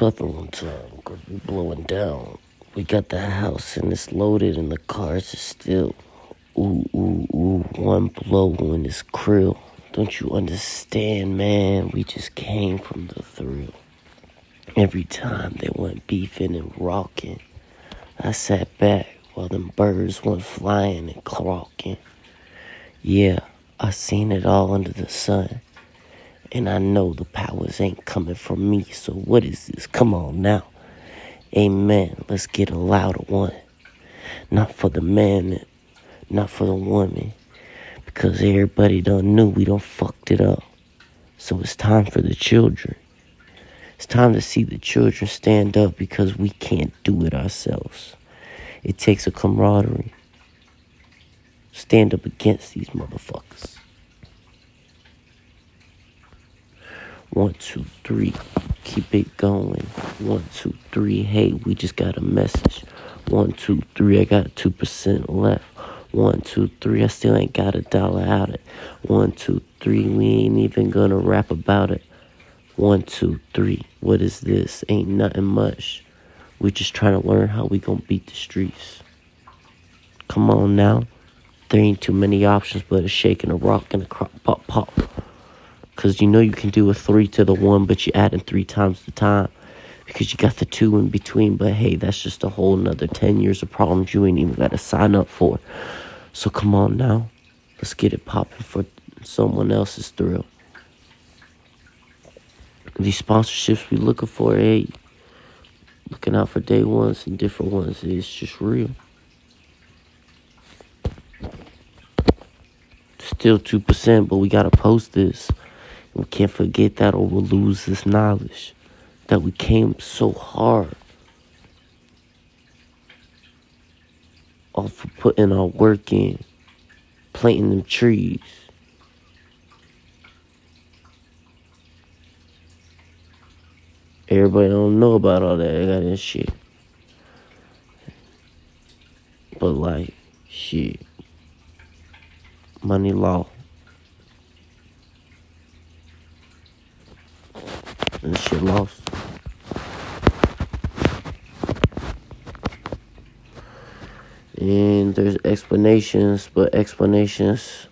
Nothing one time, cause we blowing down. We got the house and it's loaded and the cars are still. Ooh, ooh, ooh, one blow in this krill. Don't you understand, man? We just came from the thrill. Every time they went beefing and rocking, I sat back while them birds went flying and clocking. Yeah, I seen it all under the sun. And I know the powers ain't coming from me, so what is this? Come on now. Amen. Let's get a louder one. Not for the man, not for the woman. Because everybody done knew we done fucked it up. So it's time for the children. It's time to see the children stand up because we can't do it ourselves. It takes a camaraderie. Stand up against these motherfuckers. One, two, three. Keep it going. One, two, three. Hey, we just got a message. One, two, three. I got 2% left. One, two, three. I still ain't got a dollar out it. One, two, three. We ain't even gonna rap about it. One, two, three. What is this? Ain't nothing much. We just trying to learn how we gonna beat the streets. Come on now. There ain't too many options but a shake and a rock and a crop pop pop. Cause you know you can do a three to the one, but you're adding three times the time. Because you got the two in between, but hey, that's just a whole nother ten years of problems you ain't even gotta sign up for. So come on now. Let's get it popping for someone else's thrill. These sponsorships we looking for, hey, looking out for day ones and different ones. It's just real. Still 2%, but we gotta post this. We can't forget that or we'll lose this knowledge that we came so hard off of putting our work in, planting them trees. Everybody don't know about all that. I got that shit. But like, shit. Money law. And shit lost. And there's explanations, but explanations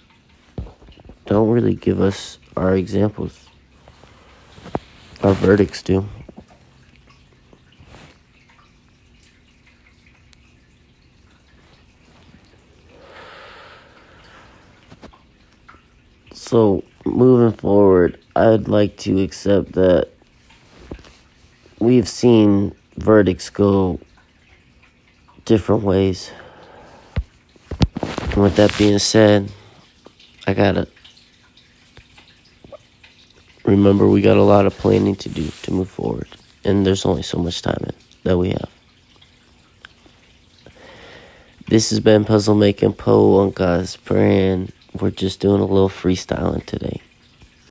don't really give us our examples. Our verdicts do. So, moving forward, I'd like to accept that we've seen verdicts go different ways. And with that being said, I gotta remember we got a lot of planning to do to move forward. And there's only so much time that we have. This has been Puzzle Making Poe on God's Brand. We're just doing a little freestyling today.